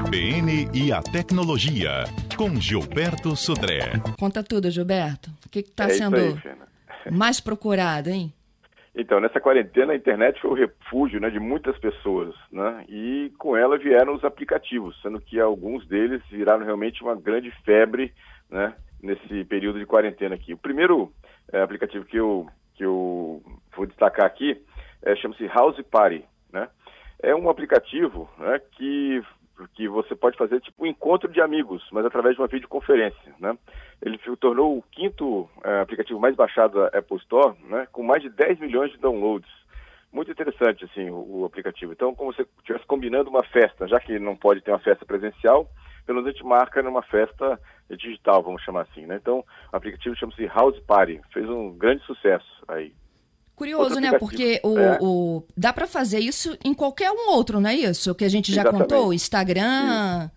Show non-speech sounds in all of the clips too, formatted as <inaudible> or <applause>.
CBN e a tecnologia, com Gilberto Sudré. Conta tudo, Gilberto. O que está é sendo aí, <laughs> mais procurado, hein? Então, nessa quarentena, a internet foi o refúgio né, de muitas pessoas, né? E com ela vieram os aplicativos, sendo que alguns deles viraram realmente uma grande febre, né? Nesse período de quarentena aqui. O primeiro é, aplicativo que eu, que eu vou destacar aqui é, chama-se House Party, né? É um aplicativo né, que que você pode fazer tipo um encontro de amigos, mas através de uma videoconferência, né? Ele se tornou o quinto é, aplicativo mais baixado da Apple Store, né? Com mais de 10 milhões de downloads. Muito interessante, assim, o, o aplicativo. Então, como você estivesse combinando uma festa, já que não pode ter uma festa presencial, pelo menos a gente marca numa festa digital, vamos chamar assim, né? Então, o aplicativo chama-se House Party, fez um grande sucesso aí. Curioso, né? Porque o, é. o dá para fazer isso em qualquer um outro, não é isso? Que a gente já Exatamente. contou, Instagram.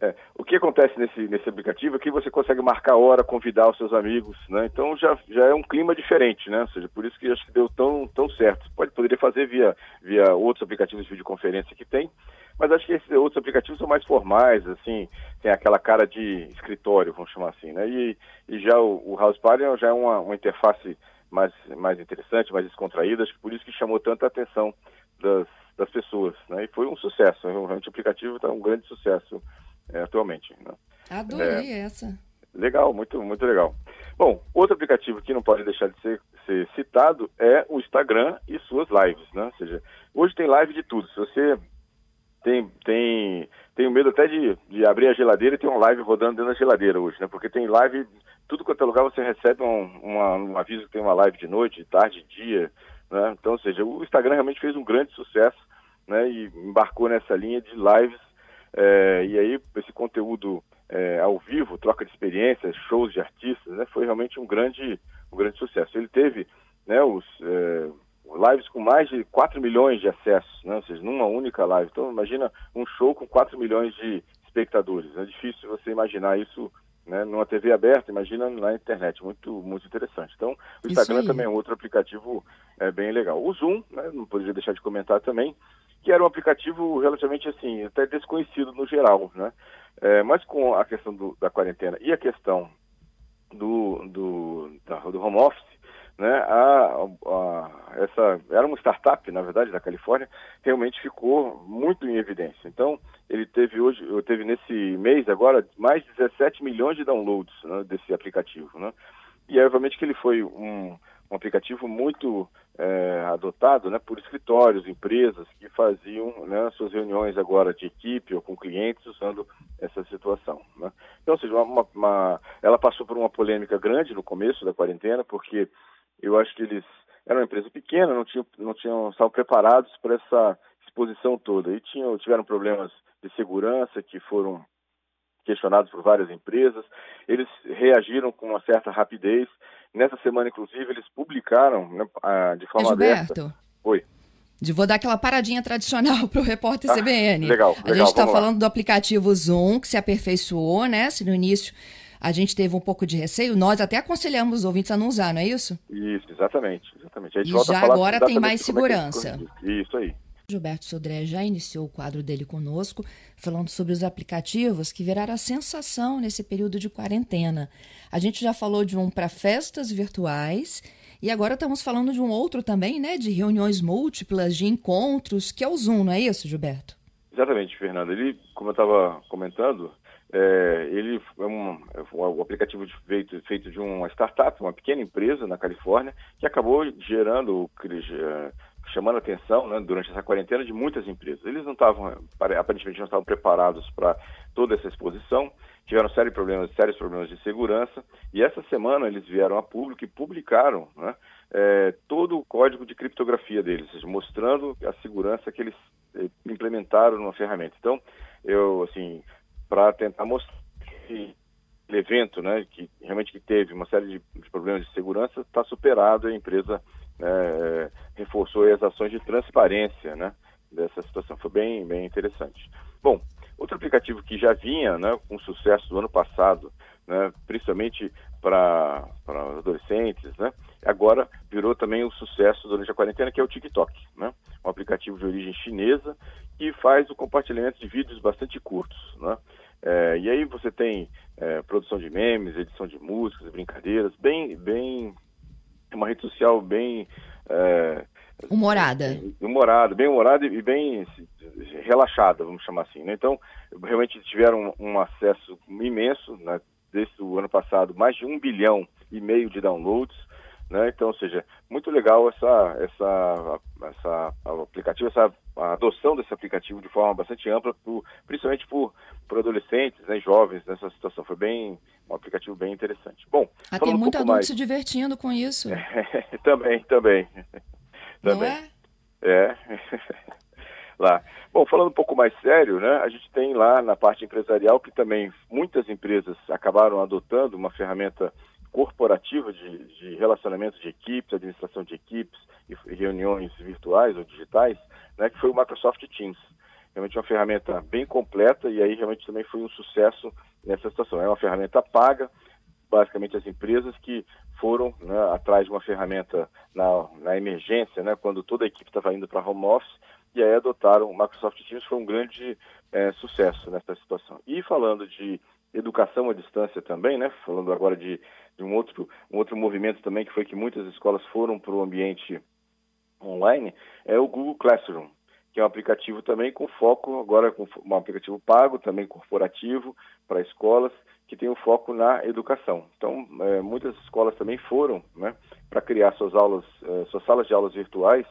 É. O que acontece nesse, nesse aplicativo é que você consegue marcar hora, convidar os seus amigos, né? Então já, já é um clima diferente, né? Ou seja, por isso que acho que deu tão, tão certo. Pode, poderia fazer via, via outros aplicativos de videoconferência que tem, mas acho que esses outros aplicativos são mais formais, assim, tem aquela cara de escritório, vamos chamar assim, né? E, e já o, o House Party já é uma, uma interface mais, mais interessante, mais descontraída, acho que por isso que chamou tanta atenção das, das pessoas, né? E foi um sucesso, realmente o aplicativo está um grande sucesso é, atualmente. Né? Adorei é, essa. Legal, muito, muito legal. Bom, outro aplicativo que não pode deixar de ser, ser citado é o Instagram e suas lives, né? Ou seja, hoje tem live de tudo. Se você tem, tem, tem medo até de, de abrir a geladeira e ter uma live rodando dentro da geladeira hoje, né? Porque tem live tudo quanto é lugar você recebe um, uma, um aviso que tem uma live de noite, de tarde, de dia, né? Então, ou seja, o Instagram realmente fez um grande sucesso, né? E embarcou nessa linha de lives, é, e aí esse conteúdo é, ao vivo, troca de experiências, shows de artistas, né? Foi realmente um grande, um grande sucesso. Ele teve, né, os... É, lives com mais de 4 milhões de acessos, né? ou seja, numa única live. Então, imagina um show com 4 milhões de espectadores. É difícil você imaginar isso né, numa TV aberta, imagina na internet, muito, muito interessante. Então, o Instagram também é um outro aplicativo é, bem legal. O Zoom, né, não poderia deixar de comentar também, que era um aplicativo relativamente assim, até desconhecido no geral, né? É, mas com a questão do, da quarentena e a questão do, do, da, do home office, né, a, a, essa era uma startup, na verdade, da Califórnia, realmente ficou muito em evidência. Então, ele teve hoje, teve nesse mês agora mais de 17 milhões de downloads né, desse aplicativo, né? E obviamente que ele foi um, um aplicativo muito é, adotado né, por escritórios, empresas que faziam né, suas reuniões agora de equipe ou com clientes usando essa situação. Né? Então, ou seja, uma, uma, ela passou por uma polêmica grande no começo da quarentena, porque eu acho que eles eram uma empresa pequena, não tinham, não tinham, estavam preparados para essa exposição toda. E tinham, tiveram problemas de segurança que foram questionados por várias empresas. Eles reagiram com uma certa rapidez. Nessa semana, inclusive, eles publicaram né, de forma Gilberto, aberta. Oi. De, vou dar aquela paradinha tradicional <laughs> para o repórter ah, CBN. Legal, legal. A gente está falando do aplicativo Zoom, que se aperfeiçoou, né? Se no início a gente teve um pouco de receio, nós até aconselhamos os ouvintes a não usar, não é isso? Isso, exatamente. exatamente. e já agora tem mais é segurança. É isso aí. Gilberto Sodré já iniciou o quadro dele conosco, falando sobre os aplicativos que viraram a sensação nesse período de quarentena. A gente já falou de um para festas virtuais e agora estamos falando de um outro também, né? De reuniões múltiplas, de encontros, que é o Zoom, não é isso, Gilberto? Exatamente, Fernando. Ele, como eu estava comentando, é, ele é um, um aplicativo feito, feito de uma startup, uma pequena empresa na Califórnia, que acabou gerando, é, chamando a atenção né, durante essa quarentena de muitas empresas. Eles não estavam, aparentemente não estavam preparados para toda essa exposição, tiveram sérios problemas, sérios problemas de segurança, e essa semana eles vieram a público e publicaram né, é, todo o código de criptografia deles, seja, mostrando a segurança que eles é, implementaram numa ferramenta. Então, eu, assim, para tentar mostrar que o evento, né, que realmente que teve uma série de, de problemas de segurança, está superado a empresa né, reforçou as ações de transparência, né, dessa situação. Foi bem, bem interessante. Bom, outro aplicativo que já vinha, né, com sucesso do ano passado, né, principalmente para adolescentes, né? Agora virou também um sucesso durante a quarentena, que é o TikTok, né? Um aplicativo de origem chinesa que faz o compartilhamento de vídeos bastante curtos, né? É, e aí você tem é, produção de memes, edição de músicas, brincadeiras, bem, bem, uma rede social bem é, humorada, humorada, bem humorada e bem relaxada, vamos chamar assim. Né? Então, realmente tiveram um, um acesso imenso, né? Desde o ano passado, mais de um bilhão e meio de downloads. Né? Então, ou seja, muito legal essa, essa, essa aplicativo, essa adoção desse aplicativo de forma bastante ampla, por, principalmente por, por adolescentes, né, jovens nessa situação. Foi bem um aplicativo bem interessante. Bom, ah, tem muito um adulto mais... se divertindo com isso. <laughs> também, também. Não é? É. lá. Bom, falando um pouco mais sério, né, a gente tem lá na parte empresarial que também muitas empresas acabaram adotando uma ferramenta corporativa de, de relacionamento de equipes, administração de equipes e reuniões virtuais ou digitais, né, que foi o Microsoft Teams. Realmente uma ferramenta bem completa e aí realmente também foi um sucesso nessa situação. É uma ferramenta paga, basicamente as empresas que foram né, atrás de uma ferramenta na, na emergência, né, quando toda a equipe estava indo para home office, e aí adotaram o Microsoft Teams, foi um grande é, sucesso nessa situação. E falando de educação à distância também, né, falando agora de, de um, outro, um outro movimento também, que foi que muitas escolas foram para o ambiente online, é o Google Classroom, que é um aplicativo também com foco, agora com um aplicativo pago, também corporativo, para escolas, que tem o um foco na educação. Então, é, muitas escolas também foram né, para criar suas aulas, é, suas salas de aulas virtuais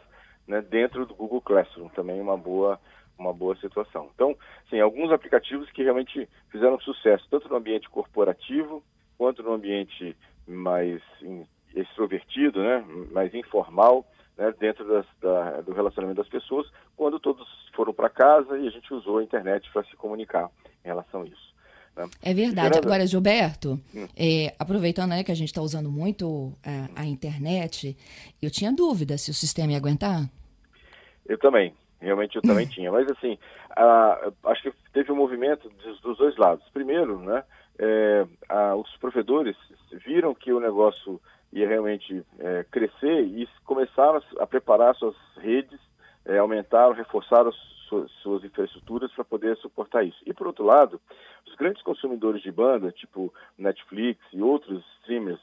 né, dentro do Google Classroom, também uma boa uma boa situação. Então, sim, alguns aplicativos que realmente fizeram sucesso, tanto no ambiente corporativo, quanto no ambiente mais extrovertido, né, mais informal, né, dentro das, da, do relacionamento das pessoas, quando todos foram para casa e a gente usou a internet para se comunicar em relação a isso. Né? É verdade. Agora, Gilberto, hum. é, aproveitando né, que a gente está usando muito a, a, internet, eu tinha dúvida se o sistema ia aguentar. Eu também, realmente eu também <laughs> tinha. Mas assim, a, acho que teve um movimento dos, dos dois lados. Primeiro, né, é, a, os provedores viram que o negócio ia realmente é, crescer e começaram a, preparar suas redes, é, aumentaram, reforçaram suas, suas infraestruturas para poder suportar isso. E por outro lado, os grandes consumidores de banda, tipo Netflix e outros streamers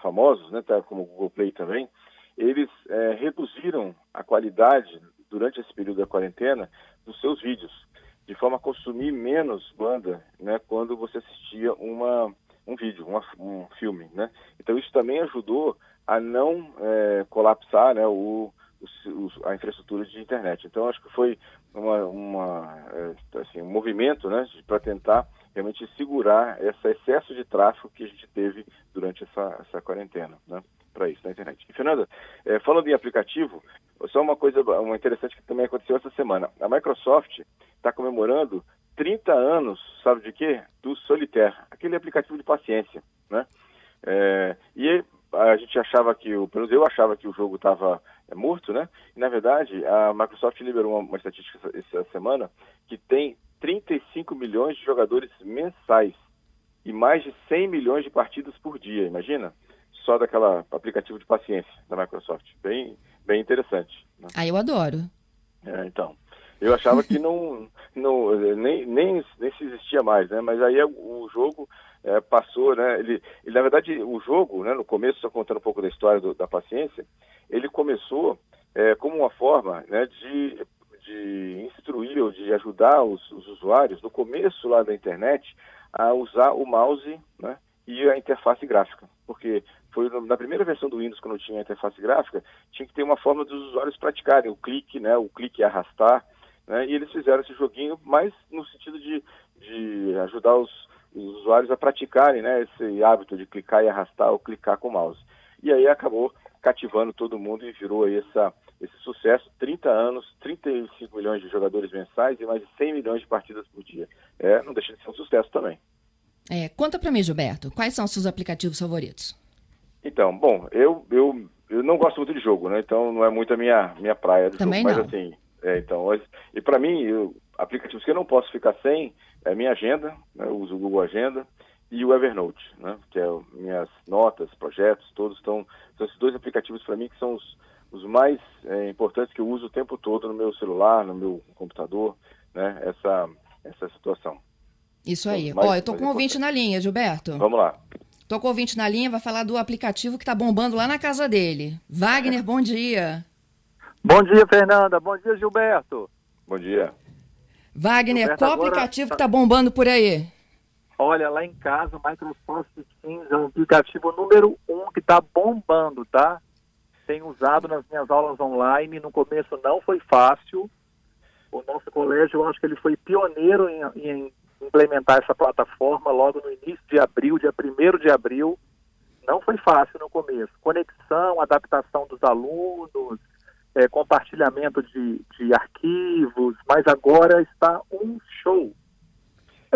famosos, né, tá, como o Google Play também, eles é, reduziram a qualidade durante esse período da quarentena dos seus vídeos, de forma a consumir menos banda, né, quando você assistia uma um vídeo, uma, um filme, né? Então isso também ajudou a não é, colapsar, né, o, a infraestrutura de internet. Então acho que foi uma, uma é, assim, um movimento, né, para tentar realmente segurar esse excesso de tráfego que a gente teve durante essa, essa quarentena, né, para isso na internet. E Fernanda, é, falando em aplicativo, só uma coisa uma interessante que também aconteceu essa semana. A Microsoft está comemorando 30 anos, sabe de quê? Do Solitaire, aquele aplicativo de paciência, né? É, e a gente achava que, o, pelo menos eu achava que o jogo estava é, morto, né? E, na verdade, a Microsoft liberou uma, uma estatística essa, essa semana que tem 35 milhões de jogadores mensais e mais de 100 milhões de partidas por dia, imagina? Só daquela aplicativo de paciência da Microsoft. Bem, bem interessante. Né? Ah, eu adoro. É, então. Eu achava que não, não nem, nem, nem se existia mais, né? Mas aí o jogo é, passou, né? Ele, ele, na verdade, o jogo, né? No começo, só contando um pouco da história do, da paciência, ele começou é, como uma forma, né? De, de instruir ou de ajudar os, os usuários no começo lá da internet a usar o mouse, né? E a interface gráfica, porque foi na primeira versão do Windows, quando tinha interface gráfica, tinha que ter uma forma dos usuários praticarem o clique, né, o clique e arrastar, né? E eles fizeram esse joguinho mais no sentido de, de ajudar os, os usuários a praticarem né, esse hábito de clicar e arrastar ou clicar com o mouse. E aí acabou cativando todo mundo e virou aí essa, esse sucesso. 30 anos, 35 milhões de jogadores mensais e mais de 100 milhões de partidas por dia. É, não deixa de ser um sucesso também. É, conta para mim, Gilberto, quais são os seus aplicativos favoritos? Então, bom, eu, eu, eu não gosto muito de jogo, né? Então não é muito a minha, minha praia do Também jogo. Não. Mas assim, é, então, e para mim, eu, aplicativos que eu não posso ficar sem é minha agenda, né, eu uso o Google Agenda, e o Evernote, né? Que é minhas notas, projetos, todos estão. São esses dois aplicativos para mim que são os, os mais é, importantes que eu uso o tempo todo no meu celular, no meu computador, né? Essa, essa situação. Isso aí. Ó, eu tô com um ouvinte na linha, Gilberto. Vamos lá. Tô com o ouvinte na linha, vai falar do aplicativo que tá bombando lá na casa dele. Wagner, bom dia. Bom dia, Fernanda. Bom dia, Gilberto. Bom dia. Wagner, Gilberto, qual aplicativo tá... que tá bombando por aí? Olha, lá em casa, o Microsoft Teams é um aplicativo número um que está bombando, tá? Tenho usado nas minhas aulas online. No começo não foi fácil. O nosso colégio, eu acho que ele foi pioneiro em, em implementar essa plataforma logo no início de abril, dia 1 de abril. Não foi fácil no começo. Conexão, adaptação dos alunos, é, compartilhamento de, de arquivos, mas agora está um show.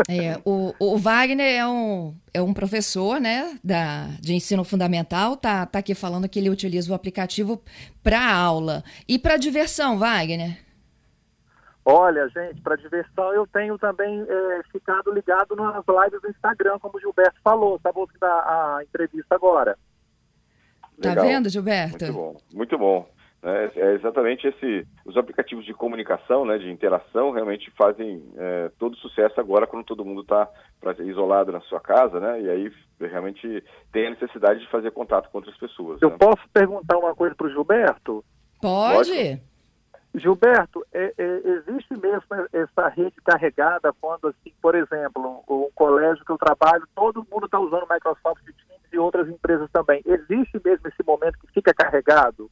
É, o, o, Wagner é um, é um professor né, da, de ensino fundamental, tá, tá aqui falando que ele utiliza o aplicativo para aula. E para diversão, Wagner? Olha, gente, para diversão eu tenho também é, ficado ligado nas lives do Instagram, como o Gilberto falou. Tá ouvindo a, a entrevista agora. Tá Legal. vendo, Gilberto? Muito bom, muito bom. É, é, exatamente esse, os aplicativos de comunicação, né, de interação, realmente fazem é, todo sucesso agora quando todo mundo está isolado na sua casa, né, e aí realmente tem a necessidade de fazer contato com outras pessoas. Eu né? posso perguntar uma coisa para o Gilberto? Pode. Gilberto, é, é, existe mesmo essa rede carregada quando, assim, por exemplo, o colégio que eu trabalho, todo mundo está usando Microsoft Teams e outras empresas também. Existe mesmo esse momento que fica carregado?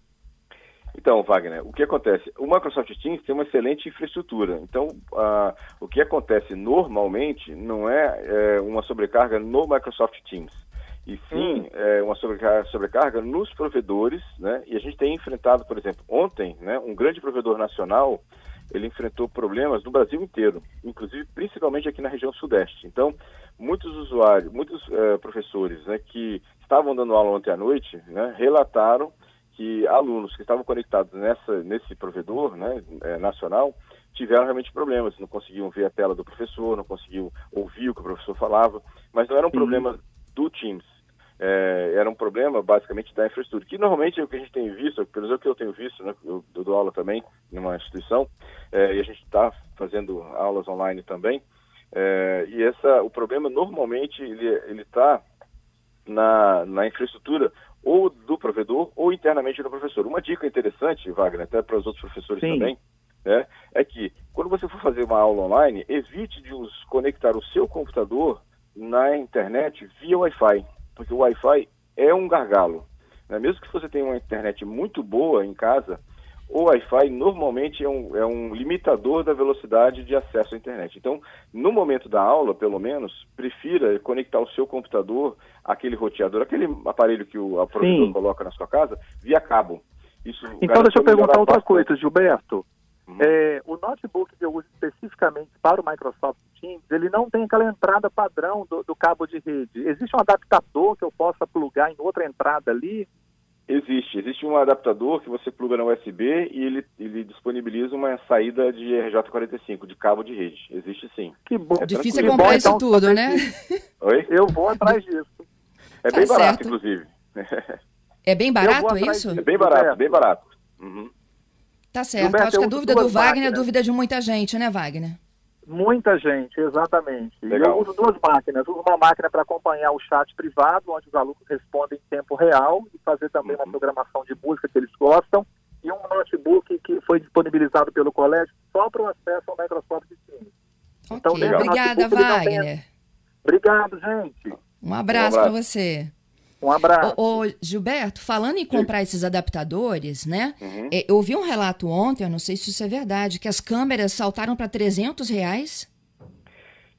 Então, Wagner, o que acontece? O Microsoft Teams tem uma excelente infraestrutura. Então, uh, o que acontece normalmente não é, é, uma sobrecarga no Microsoft Teams, e sim hum. é, uma sobrecarga, sobrecarga, nos provedores, né? E a gente tem enfrentado, por exemplo, ontem, né, um grande provedor nacional, ele enfrentou problemas no Brasil inteiro, inclusive principalmente aqui na região sudeste. Então, muitos usuários, muitos uh, professores, né, que estavam dando aula ontem à noite, né, relataram que alunos que estavam conectados nessa, nesse provedor né, é, nacional tiveram realmente problemas, não conseguiam ver a tela do professor, não conseguiam ouvir o que o professor falava, mas não era um Sim. problema do Teams, é, era um problema basicamente da infraestrutura, que normalmente é o que a gente tem visto, pelo menos é o que eu tenho visto, né, eu, eu dou aula também numa instituição, é, e a gente está fazendo aulas online também, é, e essa, o problema normalmente ele está na, na infraestrutura ou do provedor ou internamente do professor. Uma dica interessante, Wagner, até para os outros professores Sim. também, né, é que quando você for fazer uma aula online, evite de os conectar o seu computador na internet via Wi-Fi, porque o Wi-Fi é um gargalo. Né? Mesmo que você tenha uma internet muito boa em casa, o Wi-Fi normalmente é um, é um limitador da velocidade de acesso à internet. Então, no momento da aula, pelo menos, prefira conectar o seu computador àquele roteador, aquele aparelho que o professor coloca na sua casa, via cabo. Isso então, deixa eu perguntar outra coisa, Gilberto. Uhum. É, o notebook que eu uso especificamente para o Microsoft Teams, ele não tem aquela entrada padrão do, do cabo de rede. Existe um adaptador que eu possa plugar em outra entrada ali? Existe. Existe um adaptador que você pluga na USB e ele, ele disponibiliza uma saída de RJ45, de cabo de rede. Existe sim. Que bom. É Difícil é comprar bom, isso então, tudo, né? <laughs> Oi? Eu vou atrás disso. É tá bem certo. barato, inclusive. É bem barato isso? É bem barato, bem barato. Uhum. Tá certo. Gilberto, Acho que a dúvida do Wagner é a dúvida de muita gente, né, Wagner? Muita gente, exatamente. Legal. Eu uso duas máquinas. Uso uma máquina para acompanhar o chat privado, onde os alunos respondem em tempo real, e fazer também uhum. uma programação de música que eles gostam, e um notebook que foi disponibilizado pelo colégio só para o acesso ao Microsoft Teams. Okay. Então, Obrigada, Wagner. Tem... Obrigado, gente. Um abraço, um abraço. para você. Um abraço. Ô, ô, Gilberto, falando em comprar esses adaptadores, né? Uhum. É, eu vi um relato ontem, eu não sei se isso é verdade, que as câmeras saltaram para 300 reais.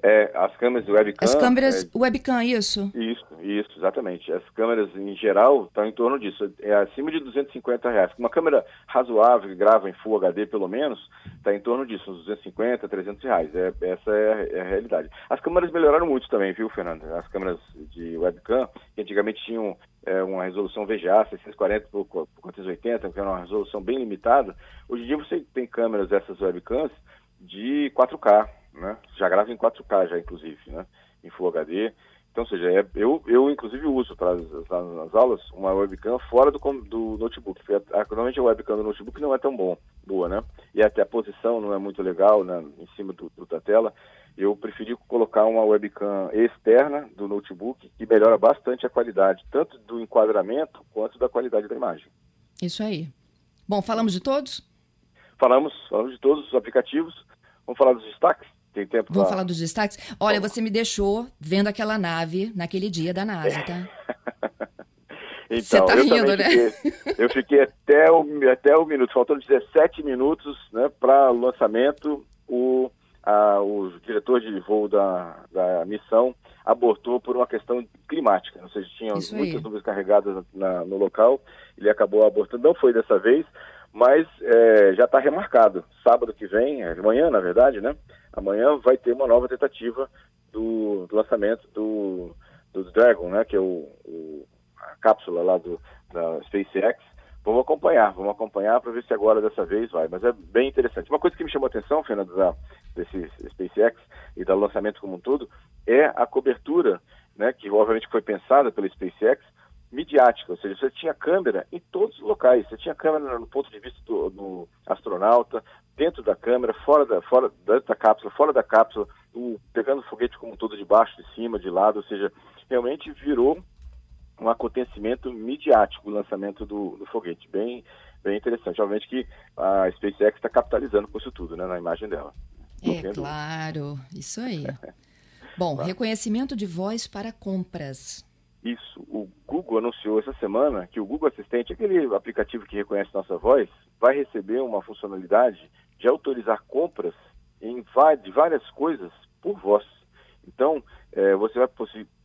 É, as câmeras webcam. As câmeras é, webcam, isso? Isso, isso, exatamente. As câmeras em geral estão em torno disso. É acima de 250 reais. Uma câmera razoável que grava em Full HD pelo menos está em torno disso, uns 250, 300 reais. É, essa é a, é a, realidade. As câmeras melhoraram muito também, viu, Fernando? As câmeras de webcam, que antigamente tinham é, uma resolução VGA 640 por, por 480, que era uma resolução bem limitada. Hoje em dia você tem câmeras dessas webcams de 4K né? Já grava em 4K já, inclusive, né? Em Full HD. Então, ou seja, é, eu, eu inclusive uso para as, as, aulas uma webcam fora do, do notebook. Porque normalmente a webcam do notebook não é tão bom, boa, né? E até a posição não é muito legal né, em cima do, do, da tela. Eu preferi colocar uma webcam externa do notebook que melhora bastante a qualidade, tanto do enquadramento quanto da qualidade da imagem. Isso aí. Bom, falamos de todos? Falamos, falamos de todos os aplicativos. Vamos falar dos destaques? Tem tempo Vamos falar dos destaques? Olha, você me deixou vendo aquela nave naquele dia da NASA, tá? <laughs> então, você tá rindo, né? Fiquei, eu fiquei até o, até o minuto, faltando 17 minutos né, para o lançamento. O, a, o diretor de voo da, da missão abortou por uma questão climática. Ou seja, tinha muitas nuvens carregadas na, no local, ele acabou abortando. Não foi dessa vez, mas é, já está remarcado. Sábado que vem, é, amanhã na verdade, né? Amanhã vai ter uma nova tentativa do, do lançamento do, do, Dragon, né? Que é o, o, a cápsula lá do, da SpaceX. Vamos acompanhar, vamos acompanhar para ver se agora dessa vez vai. Mas é bem interessante. Uma coisa que me chamou a atenção, Fernando, da, desse SpaceX e do lançamento como um todo, é a cobertura, né? Que obviamente foi pensada pela SpaceX midiática, ou seja, você tinha câmera em todos os locais, você tinha câmera no ponto de vista do, do astronauta, dentro da câmera, fora da, fora dentro da cápsula, fora da cápsula, o, pegando o foguete como um todo de baixo, de cima, de lado, ou seja, realmente virou um acontecimento midiático o lançamento do, do foguete, bem, bem interessante. Obviamente que a SpaceX está capitalizando com isso tudo, né, na imagem dela. É claro, isso aí. <laughs> Bom, reconhecimento de voz para compras. Isso. O Google anunciou essa semana que o Google Assistente, aquele aplicativo que reconhece nossa voz, vai receber uma funcionalidade de autorizar compras em, de várias coisas por voz. Então, é, você vai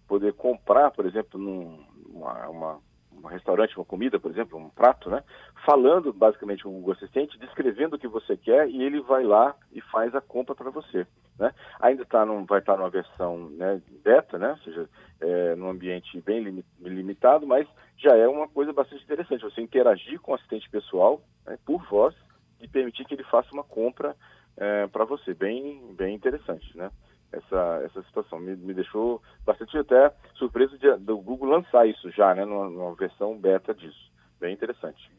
poder comprar, por exemplo, num, uma, uma um restaurante, uma comida, por exemplo, um prato, né? Falando basicamente com o Assistente, descrevendo o que você quer e ele vai lá e faz a compra para você, né? Ainda tá num, vai estar tá numa versão né, beta, né? Ou seja, é, num ambiente bem limitado, mas já é uma coisa bastante interessante você interagir com o assistente pessoal né, por voz e permitir que ele faça uma compra é, para você, bem, bem interessante, né? Essa, essa situação. Me, me deixou bastante até surpreso de, do Google lançar isso já, né, numa, numa, versão beta disso. Bem interessante.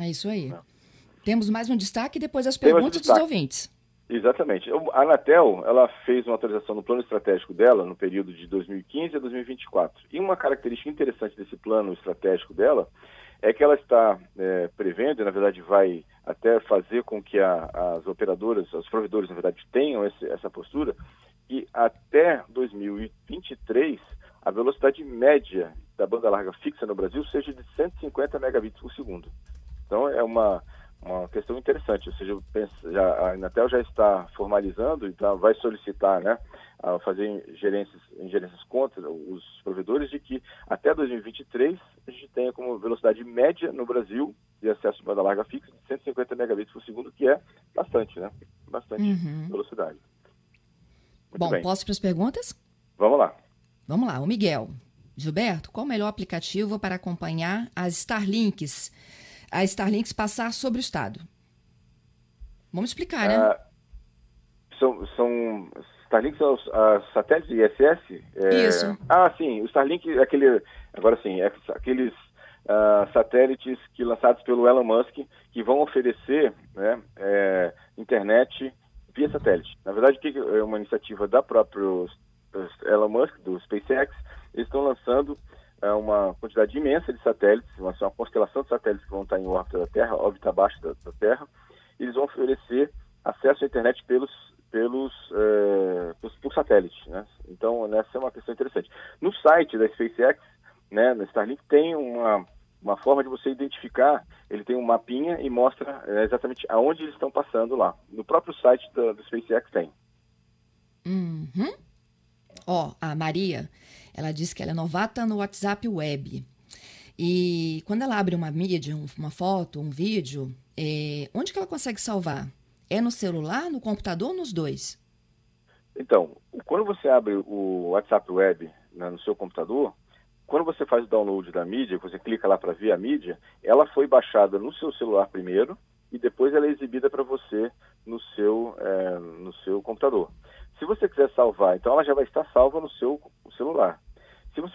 É isso aí. É. Temos mais um destaque depois as perguntas dos ouvintes. Exatamente. A Anatel, ela fez uma atualização no plano estratégico dela no período de 2015 a 2024. E uma característica interessante desse plano estratégico dela é que ela está é, prevendo, e na verdade vai até fazer com que a, as operadoras, os provedores, na verdade, tenham esse, essa postura, que até 2023 a velocidade média da banda larga fixa no Brasil seja de 150 megabits por segundo. Então é uma, uma questão interessante, ou seja, penso, já, a Inatel já está formalizando, então vai solicitar, né, a fazer gerências, gerências contra os provedores de que até 2023 a gente tenha como velocidade média no Brasil de acesso à banda larga fixa de 150 megabits por segundo, que é bastante, né? Bastante uhum. velocidade. Muito Bom, bem. posso para as perguntas? Vamos lá. Vamos lá, o Miguel. Gilberto, qual o melhor aplicativo para acompanhar as Starlinks? A Starlinks passar sobre o estado. Vamos explicar, né? Ah, são, são Starlink são os satélites ISS? É... Isso. Ah, sim. O Starlink é aquele. Agora sim, é aqueles uh, satélites que lançados pelo Elon Musk que vão oferecer né, é, internet via satélite. Na verdade, que é uma iniciativa da própria Elon Musk, do SpaceX. Eles estão lançando é, uma quantidade imensa de satélites, uma, uma constelação de satélites que vão estar em órbita da Terra, órbita abaixo da, da Terra. Eles vão oferecer acesso à internet pelos pelos, é, por satélite, né? Então, essa é uma questão interessante. No site da SpaceX, né, na Starlink, tem uma uma forma de você identificar, ele tem um mapinha e mostra é, exatamente aonde eles estão passando lá. No próprio site do, do SpaceX tem. Uhum. Ó, a Maria, ela disse que ela é novata no WhatsApp Web. E quando ela abre uma mídia, uma foto, um vídeo, é, onde que ela consegue salvar? É no celular, no computador ou nos dois? Então, quando você abre o WhatsApp Web né, no seu computador, quando você faz o download da mídia, você clica lá para ver a mídia, ela foi baixada no seu celular primeiro e depois ela é exibida para você no seu, é, no seu computador. Se você quiser salvar, então ela já vai estar salva no seu celular.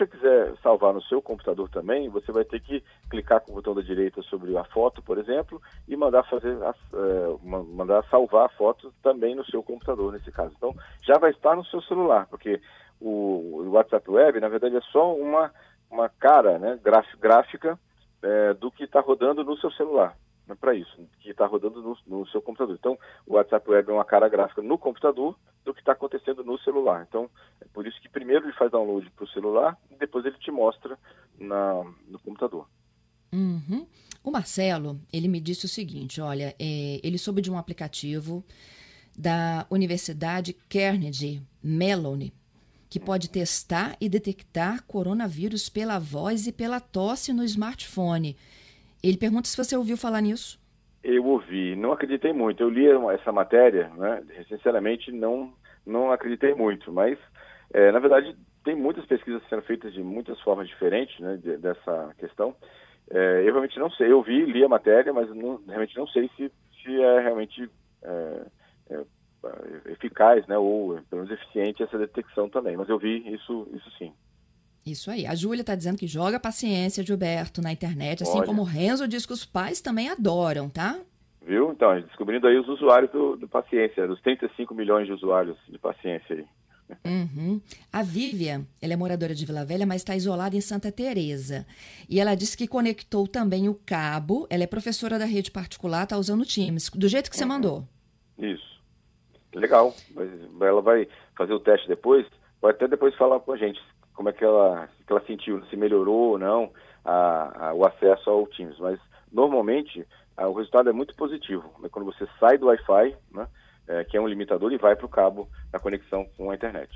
quiser salvar no seu computador também, você vai ter que clicar com o botão da direita sobre a foto, por exemplo, e mandar fazer a, é, mandar salvar a foto também no seu computador nesse caso. Então já vai estar no seu celular, porque o, WhatsApp Web na verdade é só uma uma cara, né, gráfica é, do que está rodando no seu celular né, para isso, que está rodando no, no, seu computador. Então, o WhatsApp Web é uma cara gráfica no computador do que está acontecendo no celular. Então, é por isso que primeiro ele faz download para o celular e depois ele te mostra na, no computador. Uhum. O Marcelo, ele me disse o seguinte, olha, é, ele soube de um aplicativo da Universidade Carnegie Mellon, que pode testar e detectar coronavírus pela voz e pela tosse no smartphone. Ele pergunta se você ouviu falar nisso. Eu ouvi, não acreditei muito. Eu li essa matéria, né? Sinceramente, não, não acreditei muito, mas é, na verdade tem muitas pesquisas sendo feitas de muitas formas diferentes, né? De, dessa questão. É, eu realmente não sei. Eu vi, li a matéria, mas não, realmente não sei se, se é realmente é, é eficaz, né? Ou pelo menos eficiente essa detecção também. Mas eu vi isso, isso sim. Isso aí. A Júlia está dizendo que joga paciência, Gilberto, na internet, assim Olha. como o Renzo diz que os pais também adoram, tá? Viu? Então, descobrindo aí os usuários do, do paciência, dos 35 milhões de usuários de paciência aí. Uhum. A Vivian, ela é moradora de Vila Velha, mas está isolada em Santa Teresa. E ela disse que conectou também o cabo. Ela é professora da rede particular, está usando o Teams, do jeito que você uhum. mandou. Isso. Legal. Ela vai fazer o teste depois, pode até depois falar com a gente como é que ela, que ela sentiu, se melhorou ou não a, a, o acesso ao Teams. Mas, normalmente, a, o resultado é muito positivo. Né? Quando você sai do Wi-Fi, né, é, que é um limitador, e vai para o cabo da conexão com a internet.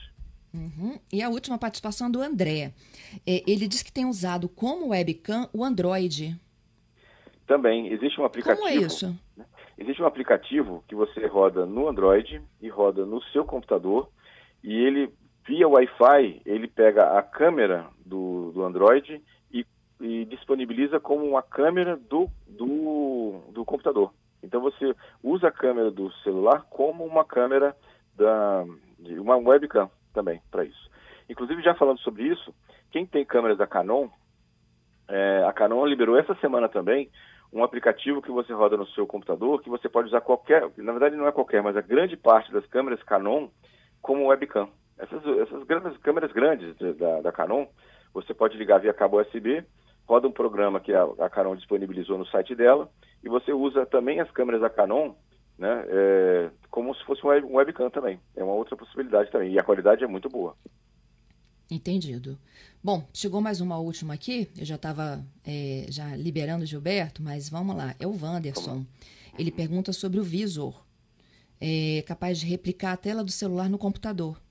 Uhum. E a última participação do André. É, ele diz que tem usado como webcam o Android. Também. Existe um aplicativo. Como é isso? Né? Existe um aplicativo que você roda no Android e roda no seu computador e ele via Wi-Fi, ele pega a câmera do, do Android e, e disponibiliza como uma câmera do, do, do, computador. Então você usa a câmera do celular como uma câmera da de uma webcam também para isso. Inclusive já falando sobre isso, quem tem câmeras da Canon, é, a Canon liberou essa semana também um aplicativo que você roda no seu computador, que você pode usar qualquer, na verdade não é qualquer, mas a grande parte das câmeras Canon como webcam. Essas, essas grandes, câmeras grandes da, da Canon, você pode ligar via cabo USB, roda um programa que a, a Canon disponibilizou no site dela, e você usa também as câmeras da Canon né, é, como se fosse um webcam também. É uma outra possibilidade também. E a qualidade é muito boa. Entendido. Bom, chegou mais uma última aqui. Eu já estava é, já liberando o Gilberto, mas vamos lá. É o Wanderson. Ele pergunta sobre o visor. É capaz de replicar a tela do celular no computador.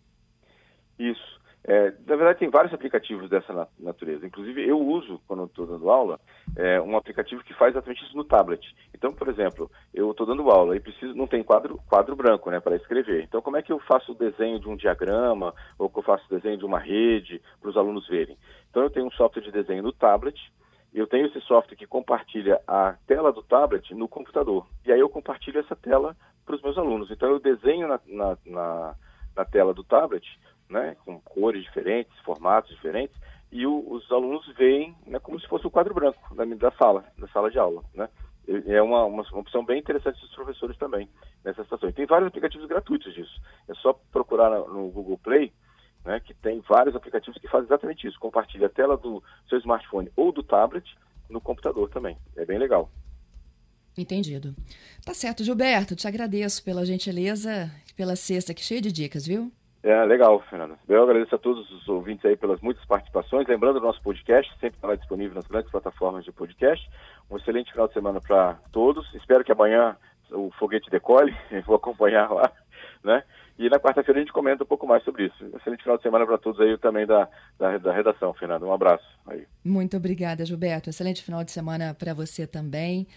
Isso. É, na verdade, tem vários aplicativos dessa natureza. Inclusive, eu uso, quando estou dando aula, é, um aplicativo que faz exatamente isso no tablet. Então, por exemplo, eu estou dando aula e preciso, não tem quadro, quadro branco né, para escrever. Então, como é que eu faço o desenho de um diagrama ou que eu faço o desenho de uma rede para os alunos verem? Então, eu tenho um software de desenho no tablet, eu tenho esse software que compartilha a tela do tablet no computador. E aí eu compartilho essa tela para os meus alunos. Então, eu desenho na, na, na, na tela do tablet né, com cores diferentes, formatos diferentes, e o, os alunos veem né, como se fosse o quadro branco da, da sala, da sala de aula. Né? É uma, uma, uma opção bem interessante dos professores também nessa situação. E tem vários aplicativos gratuitos disso. É só procurar no, no Google Play, né, que tem vários aplicativos que fazem exatamente isso. Compartilha a tela do seu smartphone ou do tablet no computador também. É bem legal. Entendido. Tá certo, Gilberto. Te agradeço pela gentileza, pela cesta aqui cheia de dicas, viu? É, legal, Fernando. Eu agradeço a todos os ouvintes aí pelas muitas participações. Lembrando, o nosso podcast sempre estará disponível nas grandes plataformas de podcast. Um excelente final de semana para todos. Espero que amanhã o foguete decole. <laughs> Vou acompanhar lá, né? E na quarta-feira a gente comenta um pouco mais sobre isso. Um excelente final de semana para todos aí também da, da, da, redação, Fernando. Um abraço aí. Muito obrigada, Gilberto. Excelente final de semana para você também.